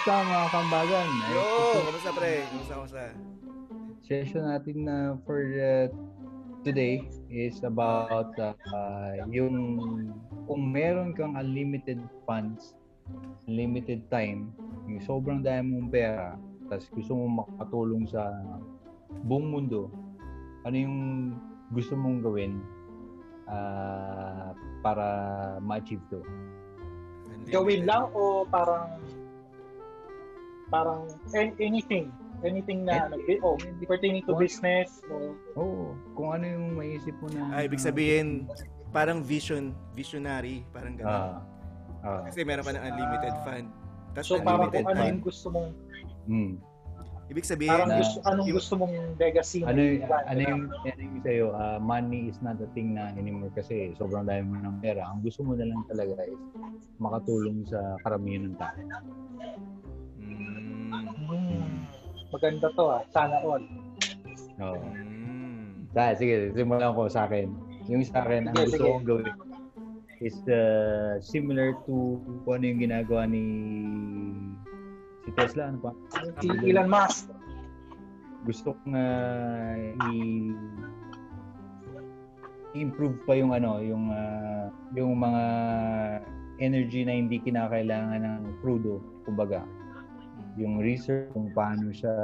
Kamusta mga kambagan? Yo, kamusta pre? Kamusta, kamusta? Session natin na for uh, today is about uh, uh, yung kung meron kang unlimited funds, unlimited time, yung sobrang dami mong pera, tapos gusto mong makatulong sa buong mundo, ano yung gusto mong gawin uh, para ma-achieve to? Gawin lang o parang parang anything anything na ano, oh, pertaining to business o oh, kung ano yung maiisip mo na Ay, ibig sabihin parang vision, visionary, parang gano'n. ah ah Kasi meron ka ng unlimited fund. Tapos so parang kung ano fund. yung gusto mong mm. Ibig sabihin, parang na- gusto anong yung- gusto mong legacy ano yung, ano ganun. yung, ano yung sa'yo, ah, money is not a thing na anymore kasi sobrang dami mo ng pera. Ang gusto mo na lang talaga is makatulong sa karamihan ng tao. Maganda to ah sana all Oo. mm, Dahil, sige, simulan ko sa akin. Yung sa akin, ang gusto kong gawin is uh, similar to kung ano yung ginagawa ni si Tesla. Ano pa? si Elon Musk Gusto kong uh, i- improve pa yung ano, yung ah, yung mga energy na hindi kinakailangan ng crudo, kumbaga. Yung research kung paano siya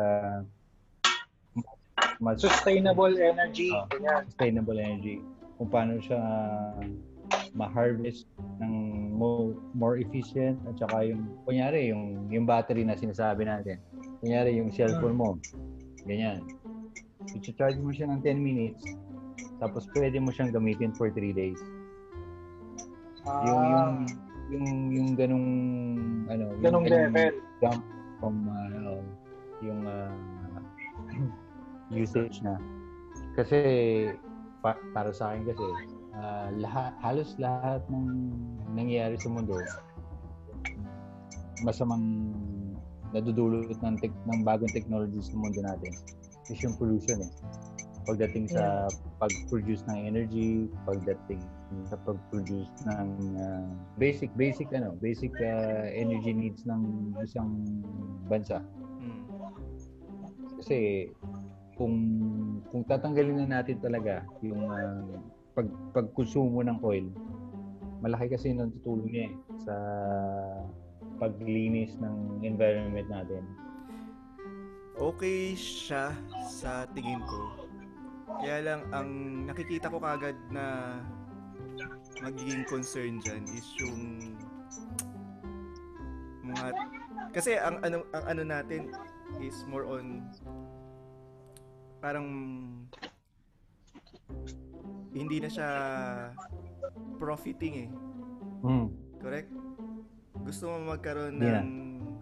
mas sustainable energy. Ah. ganyan. Sustainable energy. Kung paano siya ma-harvest ng mo, more efficient at saka yung kunyari yung yung battery na sinasabi natin. Kunyari yung cellphone mo. Ganyan. I-charge mo siya ng 10 minutes tapos pwede mo siyang gamitin for 3 days. Yung yung Ah, yung yung ganung ano yung ganong level. jump from uh, yung uh, usage na. Kasi pa- para sa akin kasi ah, lahat halos lahat ng nangyayari sa mundo masamang nadudulot ng tek- ng bagong technologies sa mundo natin is yung pollution eh pagdating sa pag-produce ng energy pagdating sa pag-produce ng ah, basic basic ano basic ah, energy needs ng isang bansa mm. kasi kung kung tatanggalin na natin talaga yung ah, pag pagkonsumo ng oil malaki kasi yung tutulong niya eh, sa paglinis ng environment natin. okay siya sa tingin ko. Kaya lang, ang nakikita ko kagad na magiging concern dyan is yung mga kasi ang ano ang ano natin is more on parang hindi na siya profiting eh. Mm. Correct? Gusto mo magkaroon ng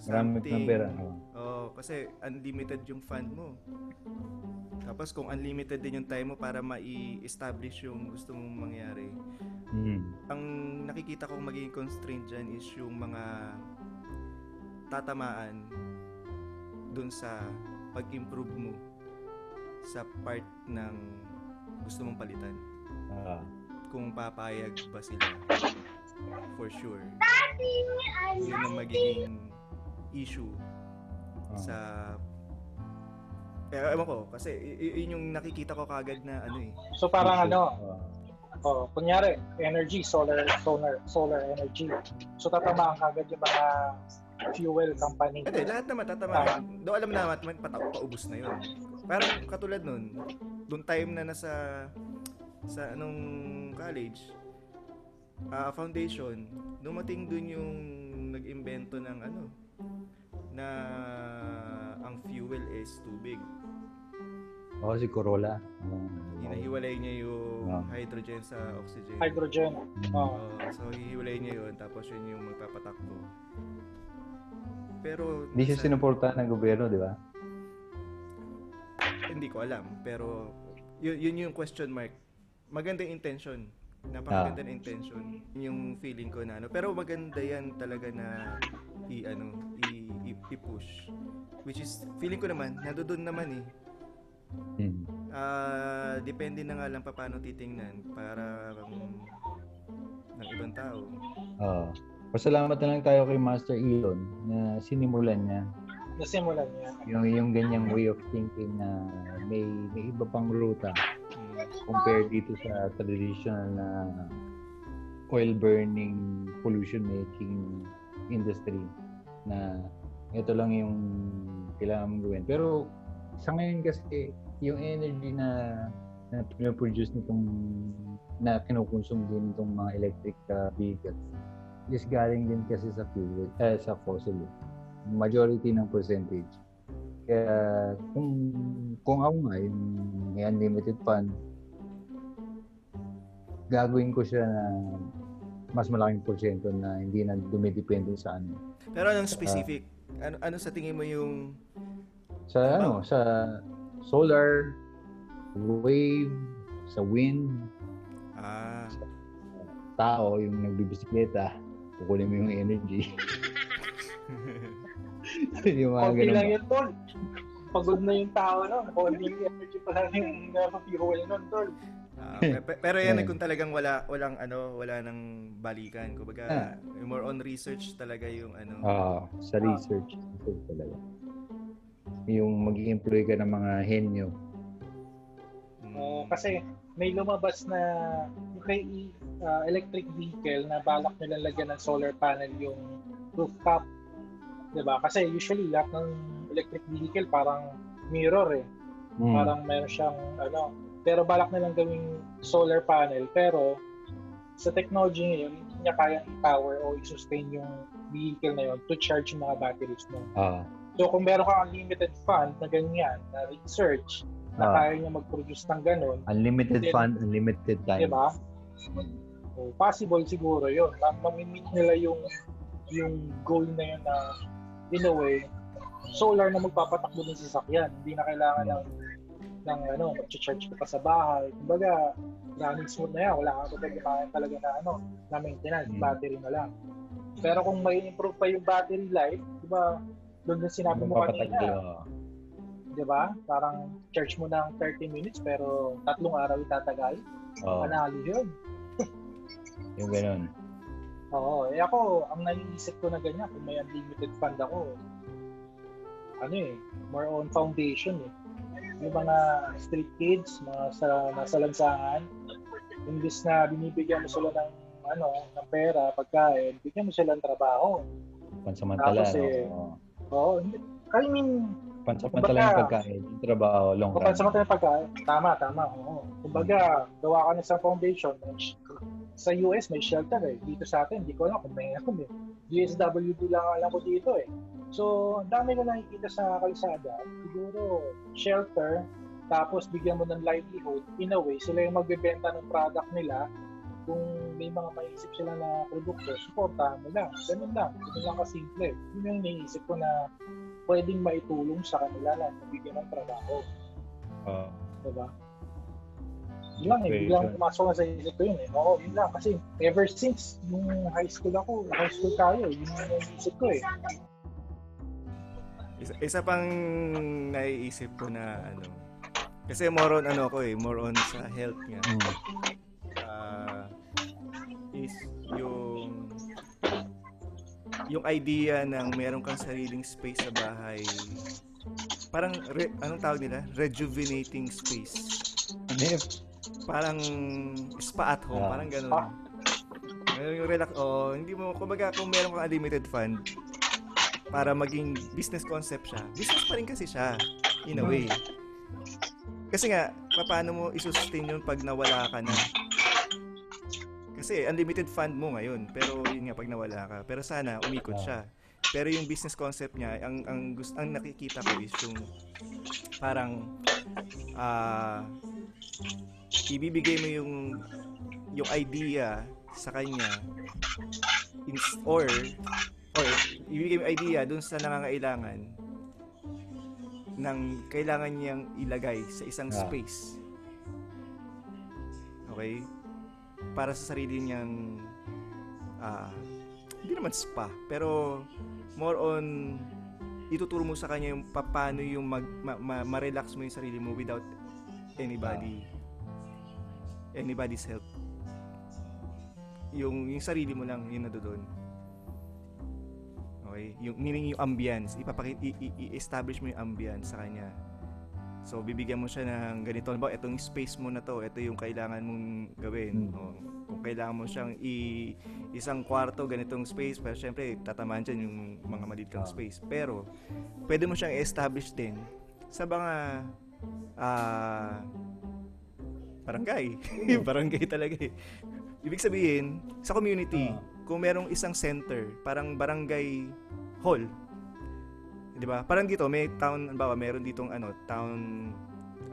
Marami something ng pera. Oo, kasi unlimited yung fund mo. Tapos kung unlimited din yung time mo para mai-establish yung gusto mong mangyari, Mm. ang nakikita kong magiging constraint dyan is yung mga tatamaan dun sa pag-improve mo sa part ng gusto mong palitan. Ah. Kung papayag ba sila for sure. Yun ang magiging issue Ah. sa pero ewan ko kasi y- yun yung nakikita ko kagad na ano eh so parang ano Ah. oh, kunyari energy solar solar solar energy so tatamaan kagad yung mga fuel company Hindi, lahat naman tatamaan. Do alam naman naman patak paubos na 'yun. Parang katulad nun, doon time na nasa sa anong college, ah foundation, dumating dun yung nag-imbento ng ano na ang fuel is tubig. Oo, si Corolla. Hinahiwalay niya yung Ah. hydrogen sa oxygen. hydrogen oh. Oo, so hihiwalay niya yun tapos yun yung magpapatakbo. Pero Hindi siya sinuportahan ng gobyerno, di ba? Hindi ko alam, pero yun, yun yung question mark. Maganda yung intention. Napakaganda Ah. intention. Yun Yung feeling ko na ano. Pero maganda yan talaga na i ano, i-push. Which is feeling ko naman nandoon naman eh. Mm. Ah, depende na nga lang pa paano titingnan para um, ng ibang tao. Oo. Pasalamat na lang tayo kay Master Elon na sinimulan niya Nasimulan niya. yung yung ganyang way of thinking na may may iba pang ruta Mm. compared dito sa traditional na oil burning pollution making industry na ito lang yung kailangan mong gawin. Pero sa ngayon kasi yung energy na na pinoproduce nitong na kinukonsume din itong mga electric uh, vehicles is galing din kasi sa fuel eh, sa fossil eh. majority ng percentage kaya kung kung ako nga yung may unlimited fund gagawin ko siya na mas malaking porsyento na hindi na dumidepende sa ano Pero anong specific? Ano ano sa tingin mo yung sa ano sa solar wave sa wind ah tao yung nagbibisikleta kukunin mo yung energy yung mga Konti ganun lang yun, tol. Pagod na yung tao nun. Konti yung energy pa lang yung uh, fuel nun, tol. Ah, pe- pe- pero yan Yeah. kung talagang wala walang ano, wala nang balikan. Kumbaga, Ah. more on research talaga yung ano. Ah, sa research research talaga yung mag employ ka ng mga henyo mm, Oo, kasi may lumabas na may uh, electric vehicle na balak nilang lagyan ng solar panel yung rooftop. 'Di ba? Kasi usually lahat ng electric vehicle parang mirror eh. Mm. Parang meron siyang ano, pero balak nilang gawing solar panel pero sa technology ngayon, hindi niya kayang i-power o i-sustain yung vehicle na yun to charge yung mga batteries mo. ah So kung meron kang unlimited fund na ganyan, na research, na Ah. kaya niya mag-produce ng ganun, unlimited Then- fund unlimited time di ba? So, possible siguro yun. Ma- Mamimit nila yung yung goal na yun na in a way, solar na magpapatakbo ng sasakyan. Hindi na kailangan ng ng ano, mag-charge ka pa sa bahay. Kumbaga, running smooth na yan. Wala kang kailangan talaga na ano, na maintenance, Mm. battery na lang. Pero kung may improve pa yung battery life, di ba, doon yung sinabi mo kanina, di ba? Parang charge mo ng 30 minutes pero tatlong araw itatagal. Oo, Panalo yun. yung ganun Oo, eh ako, ang naiisip ko na ganyan, kung may unlimited fund ako, ano eh, more on foundation eh. Yung mga street kids, mga sa, nasa lansangan, imbis na binibigyan mo sila ng ano, ng pera, pagkain, bigyan mo sila ng trabaho. pansamantala Tapos, no? eh, Oo. Hindi, I mean, pansamantala yung pagkain yung trabaho long run pansamantala yung pagkain, tama, tama, oo. Kumbaga, gawa ka na sa foundation, sa US may shelter eh. Dito sa atin, hindi ko alam kung may ano eh. DSWD lang alam ko dito eh. So, ang dami ko nakikita sa kalsada. Siguro, shelter, tapos bigyan mo ng livelihood. In a way, sila yung magbebenta ng product nila. Kung may mga maisip sila na produkto, supportahan mo lang. Ganun lang. Ganun lang kasimple. Yun yung naisip ko na pwedeng maitulong sa kanila na nabigyan ng trabaho. Oo. Diba? Yun lang eh, Okay, biglang so- pumasok na sa isip ko yun eh. Oo, yun lang. Kasi ever since nung high school ako, high school tayo, yun yung naisip ko eh. Isa, isa pang naiisip ko na ano. Kasi more on ano ko eh, more on sa health nga. Mm. Ah, is yung yung idea ng meron kang sariling space sa bahay. Parang re, anong tawag nila? Rejuvenating space. Ano yun? Parang spa at home, Ah. parang. Spa? Ngayon yung relax, oh, hindi mo, kumbaga kung meron kang unlimited fund, para maging business concept siya, business pa rin kasi siya, in a way. Kasi nga, paano mo isustain yun pag nawala ka na? Kasi unlimited fund mo ngayon, pero yun nga pag nawala ka. Pero sana umikot siya. Pero yung business concept niya, ang ang gusto ang nakikita ko is yung parang ah ibibigay mo yung yung idea sa kanya in- or or ibibigay mo idea dun sa nangangailangan ng kailangan niyang ilagay sa isang Ah. space. Okay? Para sa sarili niyang ah hindi naman spa, pero more on ituturo mo sa kanya yung paano yung mag, ma, ma- ma-relax mo yung sarili mo without anybody anybody's help. Yung yung sarili mo lang yun na doon. Okay? Yung, meaning yung ambience. Ipapakit, i-establish mo yung ambience sa kanya. So, bibigyan mo siya ng ganito. Ba, itong space mo na to, ito yung kailangan mong gawin. Hmm. O, kung kailangan mo siyang i- isang kwarto, ganitong space, pero syempre, tatamaan dyan yung mga maliit kang Ah. space. Pero, pwede mo siyang i-establish din sa mga ah barangay. barangay talaga eh. Ibig sabihin, sa community, Ah. Kung merong isang center, parang barangay hall, 'di ba? Parang dito may town, bawa meron ditong ano, town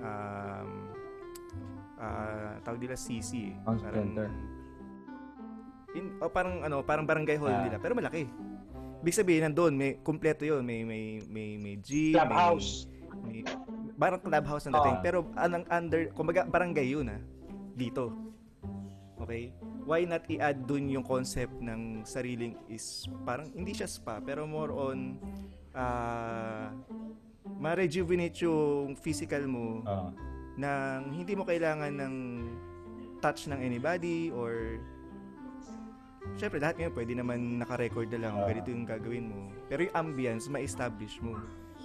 um ah tawag nila CC. eh. Town Parang center. in, o parang ano, parang barangay hall nila, pero malaki. Ibig sabihin nandoon may kumpleto 'yon, may may may may gym, Clubhouse. may, may parang clubhouse na dating, Ah. pero anong under, kumbaga barangay 'yun ah, dito. Okay? Why not i-add dun yung concept ng sariling is parang hindi siya spa pero more on ah ma-rejuvenate yung physical mo Ah. nang hindi mo kailangan ng touch ng anybody or Siyempre, lahat ngayon pwede naman naka-record na lang, Ah. ganito yung gagawin mo. Pero yung ambience, ma-establish mo.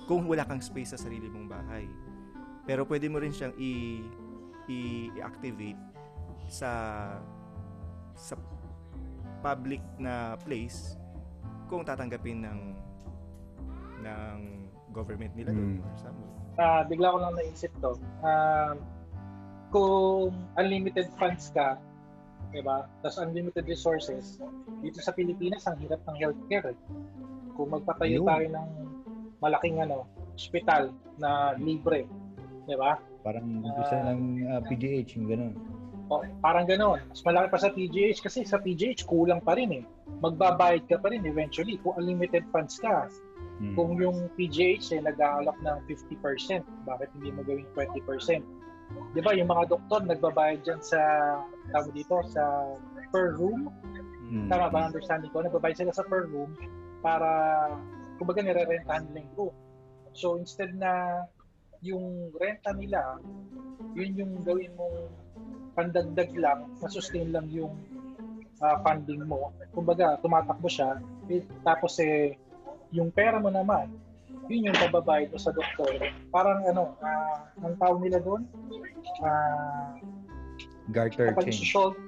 Kung wala kang space sa sarili mong bahay. Pero pwede mo rin siyang i- i- i-activate sa sa public na place kung tatanggapin ng ng government nila doon Hmm. or somewhere. Ah, bigla ko lang naisip to. Um, kung unlimited funds ka, di ba? Tapos unlimited resources, dito sa Pilipinas, ang hirap ng healthcare. Eh. Kung magpatayo Ayun. tayo ng malaking ano, hospital na libre, di ba? Parang umpisa ng ah, PGH, yung ganun. O, parang ganoon. Mas malaki pa sa PGH kasi sa PGH kulang pa rin eh. Magbabayad ka pa rin eventually kung unlimited funds ka. Hmm. Kung yung PGH eh, nag-aalok ng 50%, bakit hindi mo gawing 20%? Di ba, yung mga doktor nagbabayad dyan sa, tawag dito, sa per room. Hmm. Tama ba, understanding ko? Nagbabayad sila sa per room para, kumbaga, nire-rentahan nila yung room. So, instead na yung renta nila, yun yung gawin mong pandagdag lang, masustain lang yung ah, funding mo. Kumbaga, tumatakbo siya, eh, tapos eh, yung pera mo naman, yun yung bababayad mo sa doktor. Parang ano, ah, ang tawag nila doon, ah, Garter kapag change. shoulder,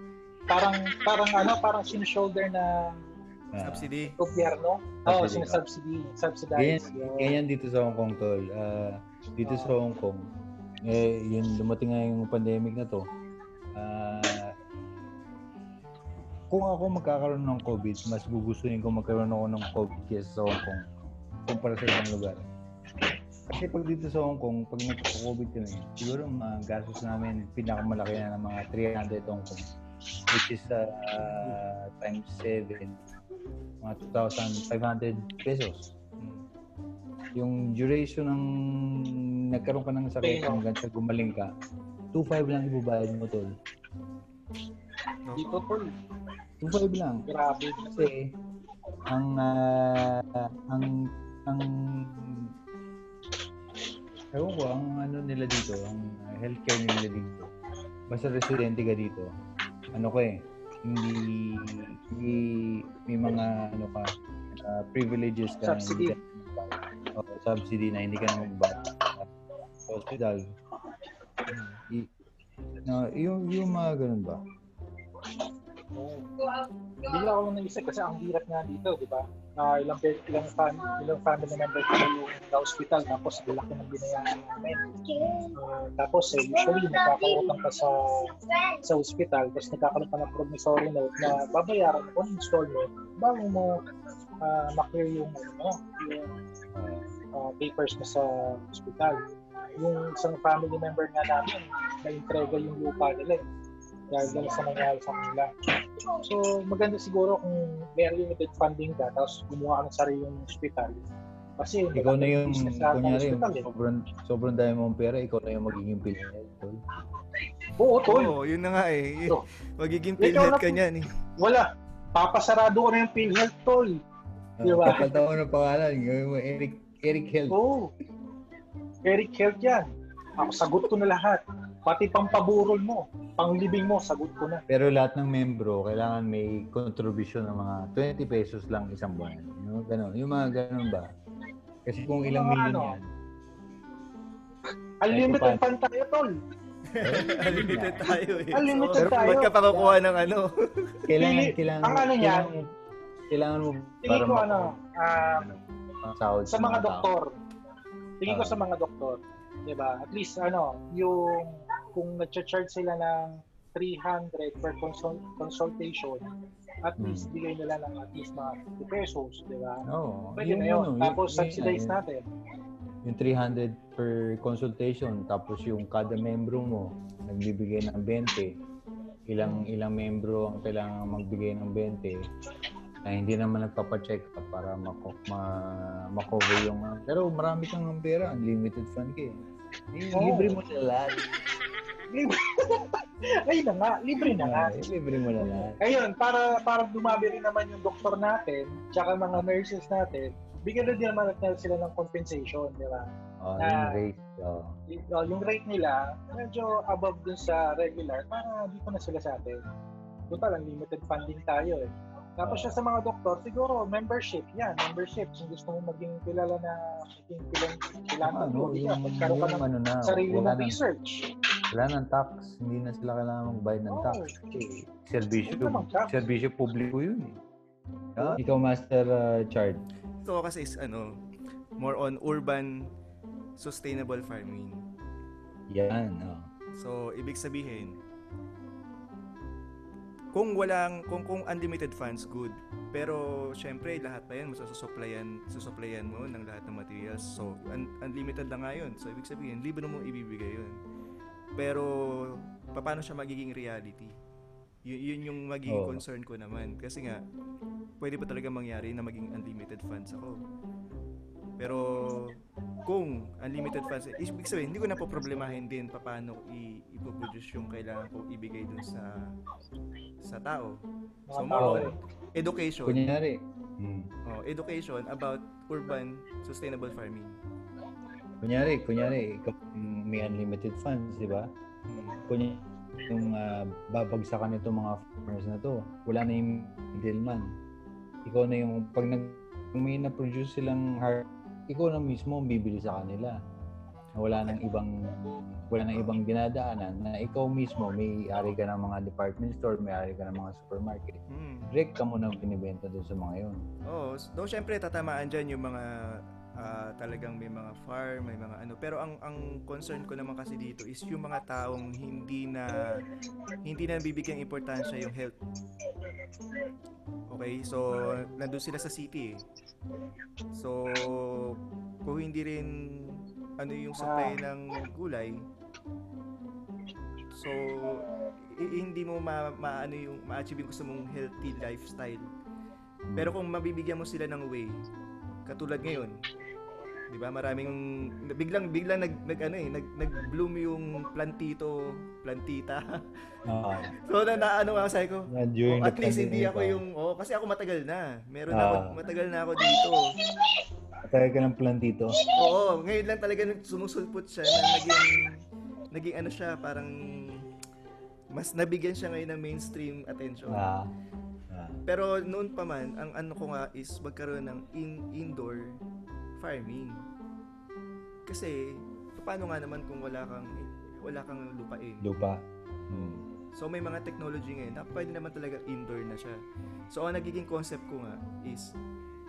parang, parang ano, parang sinoshoulder na Ah. Subsidy. gobyerno. Oo, oh, Subsidy. sinasubsidy, Ganyan, subsidize. Yun. ganyan dito sa Hong Kong, tol. Ah, dito sa Hong Kong, eh, yun, dumating nga yung pandemic na to. Ah, kung ako magkakaroon ng COVID, mas gugustuhin ko magkaroon ako ng COVID kaysa sa Hong Kong kumpara sa ibang lugar. Kasi pag dito sa Hong Kong, pag nagko-COVID kami, siguro mga gastos namin pinakamalaki na ng mga 300 Hong Kong which is uh, times 7 mga 2,500 pesos. Yung duration ng nagkaroon ka ng sakit hanggang sa gumaling ka, 2.5 lang ibabayad mo tol. No? Dito po, 2.5 lang. grabe. Kasi ang ah, ang ang Ewan ko, ang ano nila dito, ang healthcare nila dito, basta residente ka dito, ano ko eh, hindi, hindi may mga ano ka, ah, privileges ka na Subsidy. hindi ka magbayad. Oo, subsidy na hindi ka na magbayad hospital. I, no, yung, yung mga ganun ba? Bigla ako naisip kasi ang hirap nga dito, di ba? Ah, ilang pe- ilang fam ilang family members ko yung sa hospital tapos laki ng binayaran namin. Ah, tapos eh, usually nakakautang ka sa sa hospital tapos nagkakaroon ka ng promissory note na babayaran mo ng installment bago mo ah, ma-clear yung ano, yung ah, papers mo sa hospital. Yung isang family member nga namin, na-entrega yung lupa nila eh. Dahil dahil sa nangyari sa kanila. So, maganda siguro kung may unlimited funding ka, tapos gumawa ka ng sariling hospital. Kasi Ikaw na yung, kunyari, hospital eh. sobrang, sobrang dami mong pera, ikaw na yung magiging tol. Oo, tol. Oo, yun na nga eh. Oh. Magiging na ka niyan eh. Wala. Papasarado ko na yung PhilHealth, tol. Di ba? Kapalta ko ng pangalan, gawin mo Eric, Eric Health. Oo. Eric Health yan. Ako, sagot ko na lahat. Pati pang paburol mo, panglibing mo, sagot ko na. Pero lahat ng membro, kailangan may contribution ng mga 20 pesos lang isang buwan. Yung ganun. Yung mga ganun ba? Kasi kung ilang million ano, yan, Unlimited pa- fan tayo, tol. Unlimited tayo eh. Unlimited so, tayo. Ba't ka pa kukuha ng ano? kailangan, kailangan, ang ano niyan, kailangan, kailangan mo para ko ano, sahod sa mga doktor. Tingin ko Ah. sa mga doktor, 'di ba? At least ano, yung kung nag-charge sila ng 300 per consult- consultation, at Hmm. least bigay nila ng at least mga 50 pesos, 'di ba? Oo. Pwede yung na yun. ano, Tapos yung- subsidize yung- natin. Yung 300 per consultation, tapos yung kada membro mo, nagbibigay ng 20. Ilang ilang membro ang kailangan magbigay ng 20 na hindi naman nagpapa-check up para mako ma, makover yung ano. pero marami kang pera, unlimited fund ka eh. Oo. Libre mo na lahat. Ayun na nga, libre na nga. Eh, libre mo na lahat. Ayun, para para dumami rin naman yung doktor natin, tsaka mga nurses natin, bigyan na din naman natin sila ng compensation, di ba? Oh, Ah. yung rate. Oh. Y- oh, yung rate nila, medyo above dun sa regular, para dito na sila sa atin. Total, unlimited funding tayo eh. Tapos Ah. siya sa mga doktor, siguro membership, yan, membership. Kung gusto mo maging kilala na, maging kilala Ah, no, mo, yung, magkaroon ka ng ano na, sarili wala mong research. wala nang tax. Hindi na sila kailangan magbayad ng Oo. tax. Kasi serbisyo, Wala namang tax. serbisyo publiko yun eh. Ah, Ikaw, Master uh, Chard. Ito kasi is ano, more on urban sustainable farming. Yan. Oh. So, ibig sabihin, kung walang, kung, kung unlimited funds, good. Pero, syempre, lahat pa yan, masusupplyan, susuplayan mo ng lahat ng materials. So, un- unlimited lang nga yun. So, ibig sabihin, libre mo ibibigay yun. Pero, paano siya magiging reality? Y- yun yung magiging Oo. concern ko naman. Kasi nga, pwede ba talaga mangyari na maging unlimited funds ako? Pero, kung unlimited funds, ibig sabihin, hindi ko na po problemahin din paano i- ipoproduce yung kailangan kong ibigay dun sa sa tao. So, more on education. Kunyari, hmm. Oh, education about urban sustainable farming. kunyari, kunyari, may unlimited funds, di ba? Hmm. Kunyari, yung ah, babagsakan itong mga farmers na to, wala na yung middleman. Ikaw na yung, pag nag, may na-produce silang har ikaw na mismo ang bibili sa kanila. Wala nang ibang wala nang ibang dinadaanan na ikaw mismo may ari ka ng mga department store, may ari ka ng mga supermarket. Hmm. Direct ka mo nang binibenta doon sa mga yon. Oo, s- though syempre tatamaan dyan yung mga ah, talagang may mga farm, may mga ano. Pero ang ang concern ko naman kasi dito is yung mga taong hindi na hindi na bibigyan importansya yung health. Okay, so nandun sila sa city. eh. So kung hindi rin ano yung supply ng gulay, so hindi mo ma, maano yung ma-achieve yung gusto mong healthy lifestyle. Pero kung mabibigyan mo sila ng way, katulad ngayon, 'di ba? Maraming biglang biglang nag, nag ano eh, nag nag-bloom yung plantito, plantita. Ah, so na, na ano nga sabi ko, oh, at least hindi ako yung oh kasi ako matagal na. Meron na ako matagal na ako dito. Matagal ka ng plantito. Oo, ngayon lang talaga sumusulpot siya na naging naging ano siya, parang mas nabigyan siya ngayon ng mainstream attention. Ah, ah. Pero noon pa man, ang ano ko nga is magkaroon ng in indoor farming. Kasi paano nga naman kung wala kang wala kang lupain. lupa. Hmm. So may mga technology ngayon na pwede naman talaga indoor na siya. So ang nagiging concept ko nga is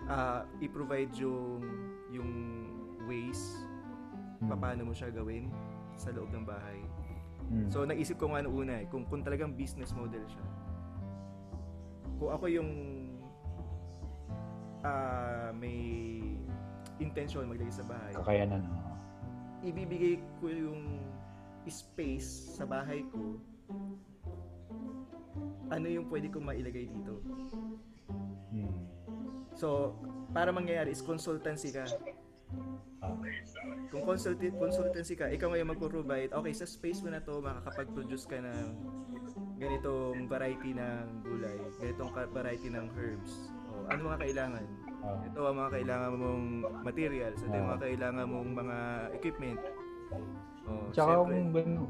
ah, i-provide yung yung ways Hmm. paano mo siya gawin sa loob ng bahay. Hmm. So naisip ko nga noong una eh, kung, kung talagang business model siya. Kung ako yung ah may intention maglagay sa bahay, kakayanan. ibibigay ko yung space sa bahay ko ano yung pwede kong mailagay dito. Hmm. So, para mangyayari is consultancy ka. Ah. Kung consulti- consultancy ka, ikaw ngayon magpo-provide, okay, sa space mo na to, makakapag-produce ka ng ganitong variety ng gulay, ganitong variety ng herbs. O, ano mga kailangan? Ah. Ito ang mga kailangan mong materials, ito yung mga kailangan mong mga equipment. O, Tsaka syempre, kung, ano,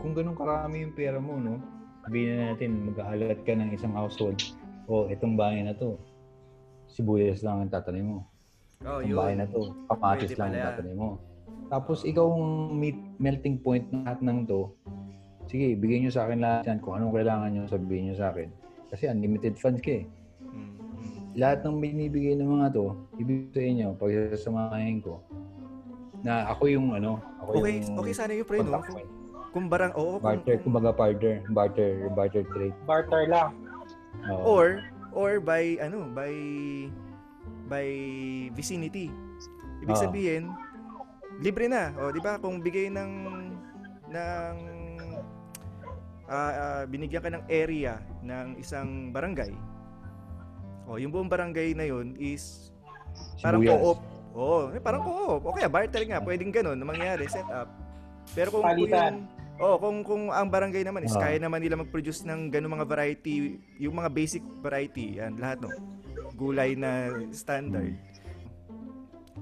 kung ganun karami yung pera mo, no? Sabihin na natin, mag-aalat ka ng isang household. O, itong bahay na to, sibuyas lang ang tatanim mo. Oh, Itong yun. bahay na to, kamatis Pwede lang ang tatanim mo. Tapos, ikaw ang melting point ng lahat ng to. Sige, bigyan nyo sa akin lahat yan. Kung anong kailangan nyo, sabihin nyo sa akin. Kasi unlimited funds ka eh. Lahat ng binibigay ng mga to, ibig sa inyo, pag sasamahin ko, na ako yung ano, ako Okay, yung okay sana yun, pre, no? Kung, kung barang, oo, kung, Barter, kumbaga barter, barter, barter trade. Barter lang. Oo. or, or by, ano, by, by vicinity. Ibig Oo. sabihin, libre na. O, di ba? Kung bigay ng, ng, ah, ah, binigyan ka ng area ng isang barangay, o, yung buong barangay na yun is parang Sibuyas. co-op. Oo, eh, parang co-op. O kaya barter nga, pwedeng ganun na mangyari, set up. Pero kung, kung yung, oh, kung kung ang barangay naman is Ah. kaya naman nila mag-produce ng ganung mga variety, yung mga basic variety, yan lahat no. Gulay na standard.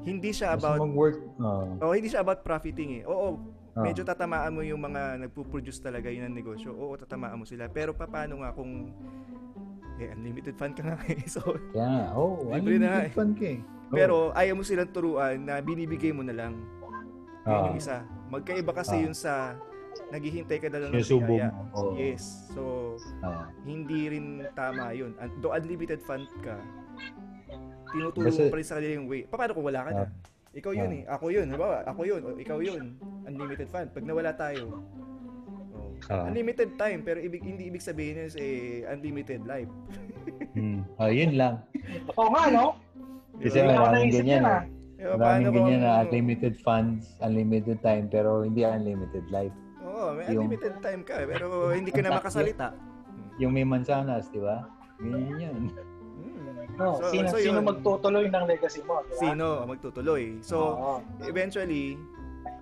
Hindi siya Basta about mag-work. oo. Oh, hindi siya about profiting eh. Oo, Ah. medyo tatamaan mo yung mga nagpo-produce talaga yun ng negosyo. Oo, tatamaan mo sila. Pero paano nga kung eh, unlimited fund ka nga eh. So, nga, oh, Libre na unlimited eh. fund ka eh. Oo. pero ayaw mo silang turuan na binibigay mo na lang. Yun Ah. yung isa. Magkaiba kasi Ah. yun sa naghihintay ka na lang ng biyaya. Oo. Yes. So, Ah. hindi rin tama yun. Un- Do unlimited fund ka, tinutulong mo pa rin sa kanila yung way. Paano kung wala ka na? Ah. Ikaw yun Ah. eh. Ako yun. Halimbawa, ako yun. O, ikaw yun. Unlimited fund. Pag nawala tayo, oh, Ah. unlimited time, pero ibig, hindi ibig sabihin is eh, unlimited life. Hmm. Ah, yun lang. Oo nga, no? Kasi Diba? Maraming ganyan yun, eh. ah. Diba, Maraming kung- ganyan na unlimited funds, unlimited time, pero hindi unlimited life. Oo, may yung- unlimited time ka, pero hindi ka na makasalita. Yung may mansanas, di ba? Ganyan yun. Hmm. No, So- sino, so sino yun. magtutuloy ng legacy mo? Diba? Sino ang magtutuloy? So, Oo. eventually,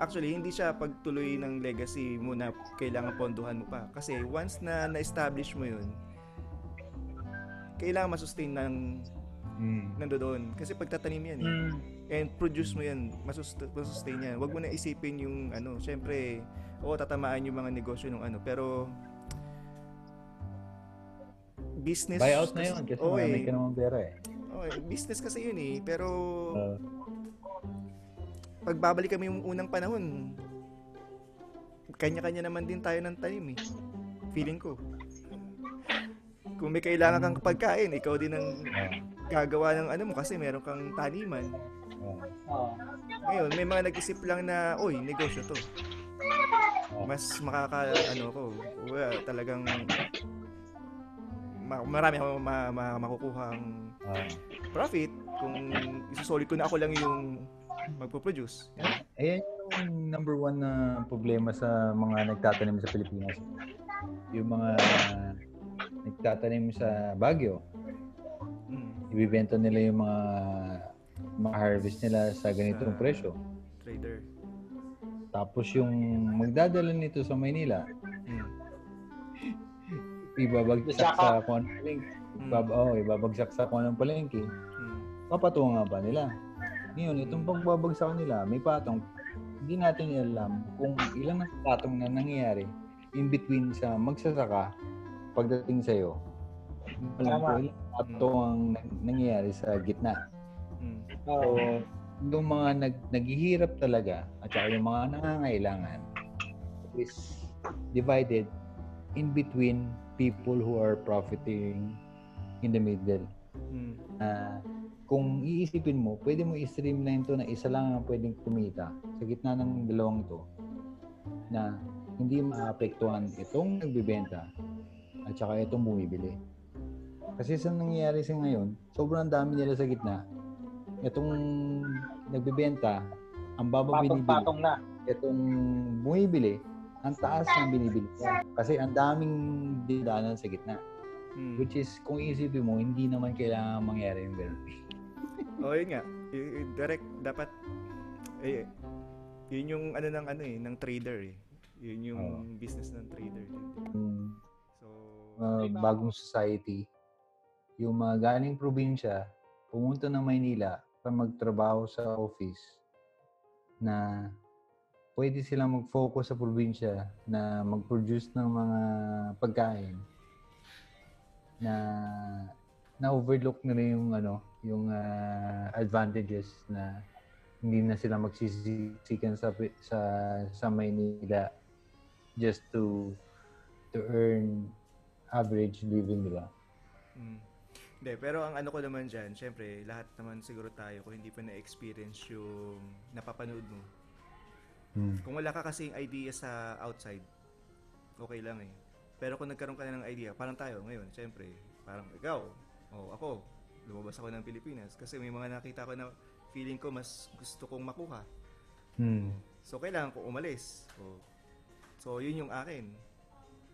actually, hindi siya pagtuloy ng legacy mo na kailangan ponduhan mo pa. Kasi once na na-establish mo yun, kailangan masustain ng Hmm. nandoon. Kasi pagtatanim yan eh. Mm. And produce mo yan, masust- masustain yan. Huwag mo na isipin yung ano, syempre, oo, tatamaan yung mga negosyo ng ano. Pero, business... Buyout na yun kasi marami eh. ka naman pera eh. Oo eh, business kasi yun eh. Pero, Uh, pag babalik kami yung unang panahon, kanya-kanya naman din tayo ng tanim eh. Feeling ko. Kung may kailangan kang pagkain, ikaw din ang gagawa ng ano mo kasi meron kang taniman. Oo. Ngayon, may mga nag-isip lang na, oy, negosyo to. Mas makaka, ano ko, wala, talagang ma- marami akong ma- ma- makukuhang uh, profit kung isusolid ko na ako lang yung magpo-produce. Yan. Ayan yung number one na problema sa mga nagtatanim sa Pilipinas. Yung mga nagtatanim sa Baguio, Mm, ibibenta nila yung mga mga harvest nila sa ganitong Sa- presyo. trader. Tapos yung magdadala nito sa Maynila, Mm. ibabagsak sa kung anong palengke. Mm. Ibab- oh, ibabagsak sa kung anong palengke. Mm. Papatungan pa nila. Ngayon, itong pagbabagsak nila, may patong. Hindi natin alam kung ilang patong na nangyayari in between sa magsasaka pagdating sa'yo. Alam ko ilang patong ang nang- nangyayari sa gitna. Mm. Oo. So, yung mga nag, naghihirap talaga at saka yung mga nangangailangan is divided in between people who are profiting in the middle. Mm. na kung iisipin mo, pwede mo i-streamline to na isa lang ang pwedeng kumita sa gitna ng dalawang to na hindi maapektuhan itong nagbibenta at saka itong bumibili. Kasi sa nangyayari sa ngayon, sobrang dami nila sa gitna. Itong nagbibenta, ang baba binibili. Patong-patong na. Itong bumibili, ang taas ng binibili. Kasi ang daming dinadaanan sa gitna. Mm. Which is, kung iisipin mo, hindi naman kailangan mangyari yung ganun. Oh, yun nga. Y- direct dapat eh yun yung ano ng ano eh ng trader eh. Yun yung Oo. business ng trader. din. Yung So, uh, bagong society, yung mga galing probinsya, pumunta ng Maynila para magtrabaho sa office na pwede silang mag-focus sa probinsya na mag-produce ng mga pagkain na na-overlook nila yung ano, yung ah, advantages na hindi na sila magsisikan sa sa sa Maynila just to to earn average living nila. Mm. Hindi, pero ang ano ko naman dyan, syempre, lahat naman siguro tayo kung hindi pa na-experience yung napapanood mo. Hmm. Kung wala ka kasing idea sa outside, okay lang eh. Pero kung nagkaroon ka na ng idea, parang tayo ngayon, syempre, parang ikaw, o ako, lumabas ako ng Pilipinas kasi may mga nakita ko na feeling ko mas gusto kong makuha. Hmm. So, kailangan ko umalis. So, so yun yung akin.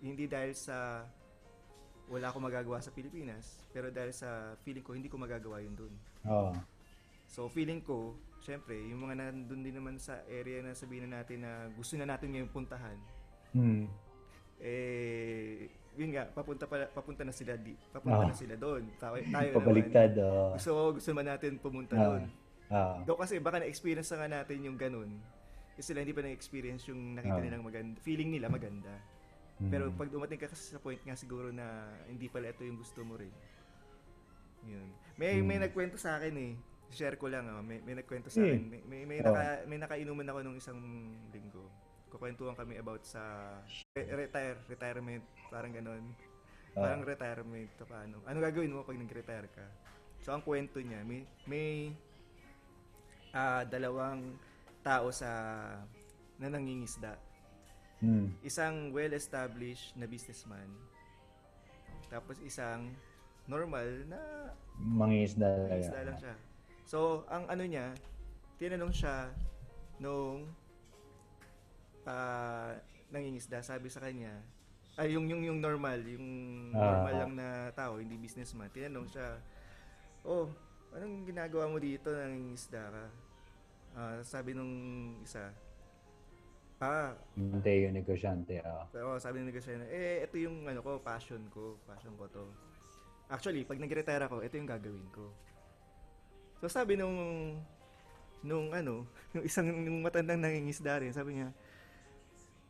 Hindi dahil sa wala akong magagawa sa Pilipinas, pero dahil sa feeling ko, hindi ko magagawa yun dun. Oo. So, feeling ko, syempre, yung mga nandun din naman sa area na sabihin na natin na gusto na natin ngayon puntahan, Hmm. eh, yun nga, papunta, pa, papunta na sila di, papunta Ah. na sila doon. Tayo, tayo Pabaliktad. naman, oo. gusto, gusto naman natin pumunta Ah. doon. Ah. Though kasi baka na-experience na nga natin yung ganun. Kasi sila hindi pa na-experience yung nakita Ah. nilang maganda. Feeling nila maganda. Hmm. Pero pag dumating ka kasi sa point nga siguro na hindi pala ito yung gusto mo rin. Yun. May may Hmm. nagkwento sa akin eh. Share ko lang ah. May, may nagkwento sa akin. May may, may, Oh. naka, may nakainuman ako nung isang linggo. Kukwentuhan kami about sa re- retire, retirement, parang ganon. Ah. Parang retirement, to paano. Ano gagawin mo pag nag-retire ka? So ang kwento niya, may may ah dalawang tao sa na nangingisda. Hmm. Isang well-established na businessman. Tapos isang normal na Mangingisda isda talaga. lang siya. So, ang ano niya, tinanong siya nung ah nangingisda, sabi sa kanya, ay yung yung yung normal, yung Ah. normal lang na tao, hindi businessman. Tinanong siya, "Oh, anong ginagawa mo dito nangingisda ka?" Ah, sabi nung isa, "Ah, Hindi yung negosyante. ah. pero sabi ng negosyante, eh, ito yung ano ko, passion ko. Passion ko to. Actually, pag nag-retire ako, ito yung gagawin ko. So sabi nung, nung ano, yung isang yung matandang nangingisda rin, sabi niya,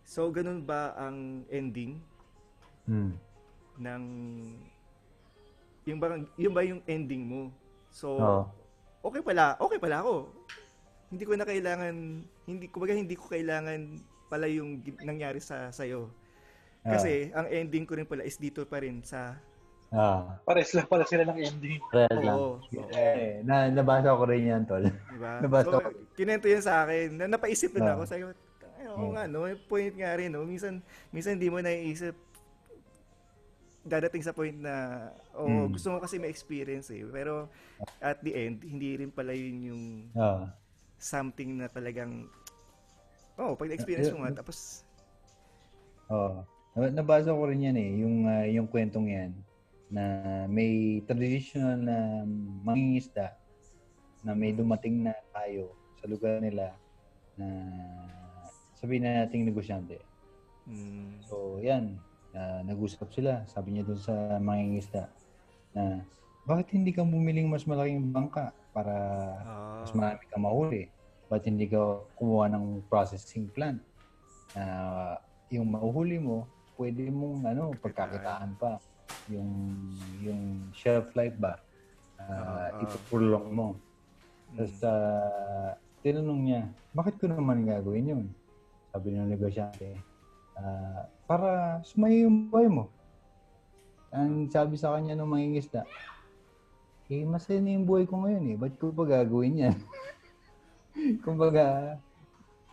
so ganun ba ang ending Hmm. ng, yung ba, yung ba yung ending mo? So, Oo. okay pala, okay pala ako. Hindi ko na kailangan, hindi, kumbaga hindi ko kailangan pala yung nangyari sa sayo. Kasi ang ending ko rin pala is dito pa rin sa Ah. Pares lang pala sila ng ending. Real lang. Oo. Eh, na, nabasa ko rin yan, tol. Diba? Nabasa So, ko. kinento yan sa akin. Na, napaisip din Ah. ako. Sabi ko, oo Hmm. nga, no? May point nga rin, no? Minsan, minsan hindi mo naiisip dadating sa point na, oh, Hmm. gusto mo kasi ma-experience eh. Pero, at the end, hindi rin pala yun yung Ah. something na talagang, oh, pag na-experience mo nga, tapos, Oo. Nab- Nabasa ko rin yan eh, yung, ah, yung kwentong yan na may traditional na mangingisda na may dumating na tayo sa lugar nila na sabihin na nating negosyante. mm, So, yan. ah, nag-usap sila. Sabi niya dun sa mangingisda na bakit hindi ka bumiling mas malaking bangka para ah, mas marami ka mahuli. Ba't hindi ka kumuha ng processing plant? Na yung mahuhuli mo, pwede mong ano, pagkakitaan pa. Yung yung shelf life ba? Ah. Uh, ipupulong mo. mm, Tapos ah, tinanong niya, bakit ko naman gagawin yun? Sabi ng negosyante, "Ah, para sumayo yung buhay mo. Ang sabi sa kanya ng mangingisda, eh, masaya na yung buhay ko ngayon eh. Ba't ko pa gagawin yan? Kumbaga,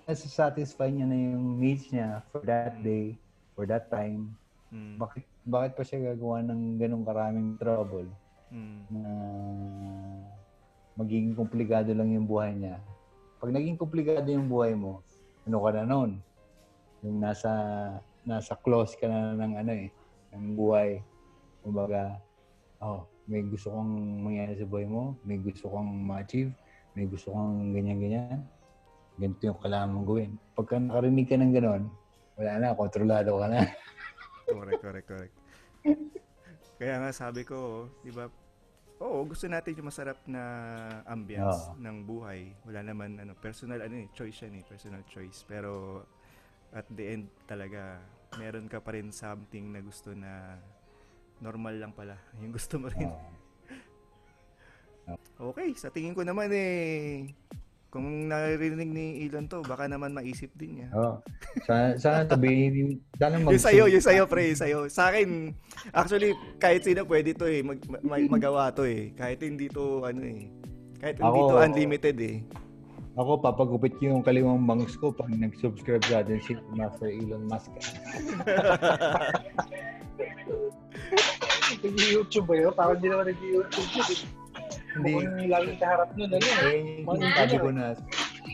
nasa-satisfy niya na yung needs niya for that day, for that time. mm, Bakit, bakit pa siya gagawa ng ganong karaming trouble mm, na magiging komplikado lang yung buhay niya? Pag naging komplikado yung buhay mo, ano ka na nun? Yung nasa, nasa close ka na ng ano eh, ng buhay. Kumbaga, oh, may gusto kong mangyari sa buhay mo, may gusto kong ma-achieve, may gusto kong ganyan-ganyan. Ganito yung kailangan mong gawin. Pagka nakarinig ka ng ganon, wala na, kontrolado ka na. correct, correct, correct. Kaya nga sabi ko, di ba, Oo, gusto natin yung masarap na ambience Oo. ng buhay. Wala naman ano, personal ano eh, choice yan eh, personal choice. Pero at the end talaga, meron ka pa rin something na gusto na normal lang pala. Yung gusto mo rin. Oo. Okay, sa tingin ko naman eh, kung naririnig ni Elon to, baka naman maisip din niya. Oo. Sana, sana sabihin, sana mag- Yung sa'yo, yung sa'yo, pre, yung sa'yo. Sa akin, actually, kahit sino pwede to eh, mag, mag- magawa to eh. Kahit hindi to, ano eh, kahit hindi Ako- to unlimited eh. Ako, papagupit ko yung kaliwang bangs ko pag nag-subscribe sa atin si Master Elon Musk. Nag-YouTube ba yun? Parang hindi naman nag-YouTube. Hindi, Mukhang yung laging kaharap nun, ano eh. yung sinasabi ko na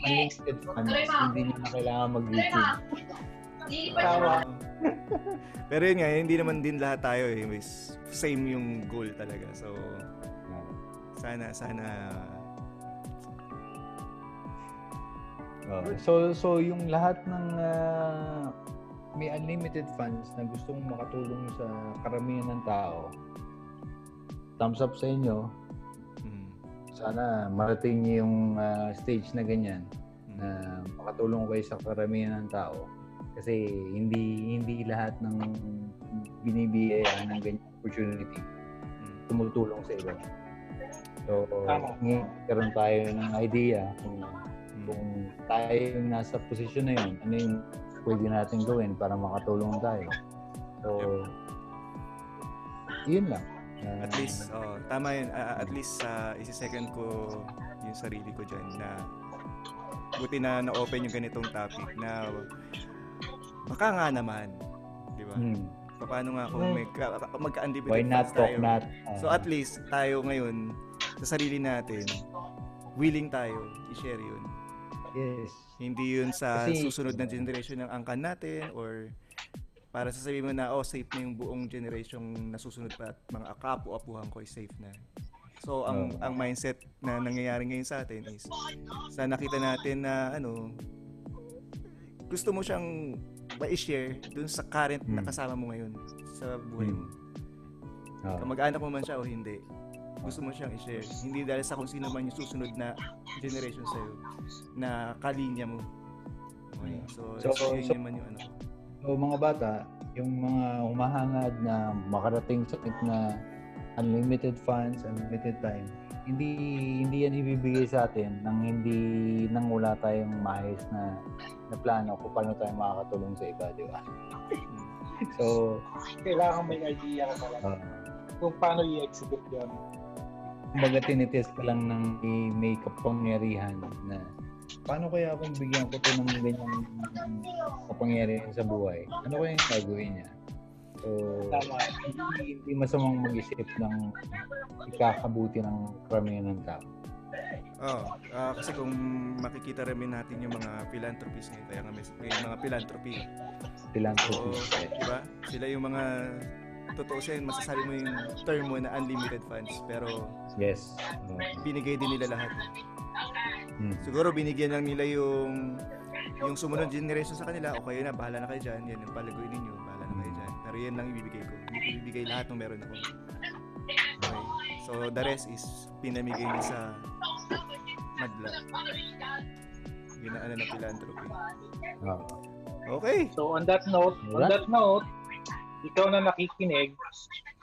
unlimited funds, hindi nyo na kailangan mag-YouTube. Tama. Pero yun nga, hindi naman din lahat tayo eh. Same yung goal talaga. So, sana, sana, Oo. so, so yung lahat ng ah, may unlimited funds na gustong makatulong sa karamihan ng tao, thumbs up sa inyo. Sana marating niyo yung ah, stage na ganyan na makatulong kayo sa karamihan ng tao. Kasi hindi hindi lahat ng binibigyan ng ganyan opportunity tumutulong sa iba. So, ngayon tayo ng idea kung kung tayo yung nasa posisyon na yun, ano yung pwede natin gawin para makatulong tayo. So, yun lang. Ah, At least, oh, tama yun. Ah, at least, sa isi-second ko yung sarili ko dyan na buti na na-open yung ganitong topic na baka nga naman. Di ba? hmm, Paano nga kung may ka, magka-unlimited why not talk tayo? not? ah, So at least tayo ngayon sa sarili natin willing tayo i-share yun. yes. Hindi yun sa Kasi- susunod na generation ng angkan natin or para sasabihin mo na oh safe na yung buong generation na susunod pa at mga akapu-apuhan ko is safe na. So ang Oo. ang mindset na nangyayari ngayon sa atin is sa nakita natin na ano gusto mo siyang ma-share dun sa current na Hmm. kasama mo ngayon sa buhay mo. Ah, Kamag-anak mo man siya o hindi. Gusto mo siyang i-share. Hindi dahil sa kung sino man yung susunod na generation sa'yo na kalinya mo. Okay. So, So- so, yun so- naman yung ano. So mga bata, yung mga humahangad na makarating sa point na unlimited funds, unlimited time, hindi hindi yan ibibigay sa atin nang hindi nang wala tayong maayos na na plano kung paano tayo makakatulong sa iba, di ba? So, Kailangan may idea ka talaga uh, kung paano i-execute yun. kumbaga tinitest ka lang ng may kapangyarihan na paano kaya kung bigyan ko to ng ganyang kapangyarihan sa buhay? Ano kaya yung gagawin niya? So, Tama. hindi, hindi masamang mag-isip ng ikakabuti ng karamihan ng tao. Oh, ah, kasi kung makikita rin natin yung mga philanthropies ngayon, kaya nga may, may mga philanthropy. So, Philanthropist. eh. di ba? Sila yung mga totoo siya, masasabi mo yung term mo na unlimited funds pero Yes. Binigay din nila lahat. hmm. Siguro binigyan lang nila yung yung sumunod generation sa kanila, o kayo na, bahala na kayo dyan, yan yung palagoy ninyo, bahala na kayo dyan. Pero yan lang ibibigay ko. Hindi ko ibibigay lahat ng meron ako. Okay. So, the rest is pinamigay niya sa madla. Yun ang ano na philanthropy. Ah. Okay. So on that note, on that note, ikaw na nakikinig,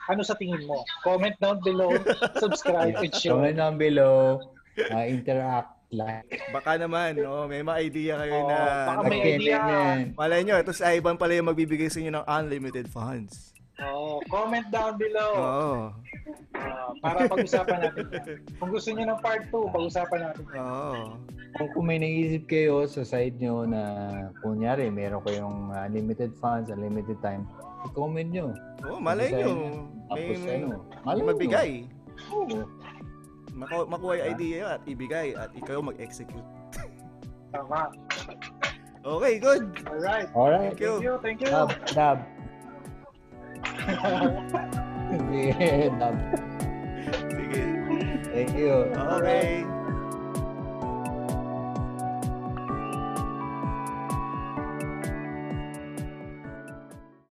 ano sa tingin mo? Comment down below, subscribe, and share. Comment down below. uh, interact, like. Baka naman, no, may mga idea kayo Oo, na, baka may idea. malay nyo, ito si Ivan pala yung magbibigay sa inyo ng unlimited funds. Oh, comment down below Oo. ah, para pag-usapan natin. yan. Kung gusto niyo ng part 2, pag-usapan natin. yan. Oo. Kung, kung may naisip kayo sa side nyo na kunyari meron kayong uh, unlimited funds, unlimited time, i-comment nyo. Oo, malay nyo. May, Tapos may, ano, may malay magbigay. Oo. Maku- makuha yung idea at ibigay at ikaw mag-execute. Tama. Okay, good. Alright. Alright. Thank you. Thank you, thank you. Dab, dab. dab. Sige. Thank you. Okay.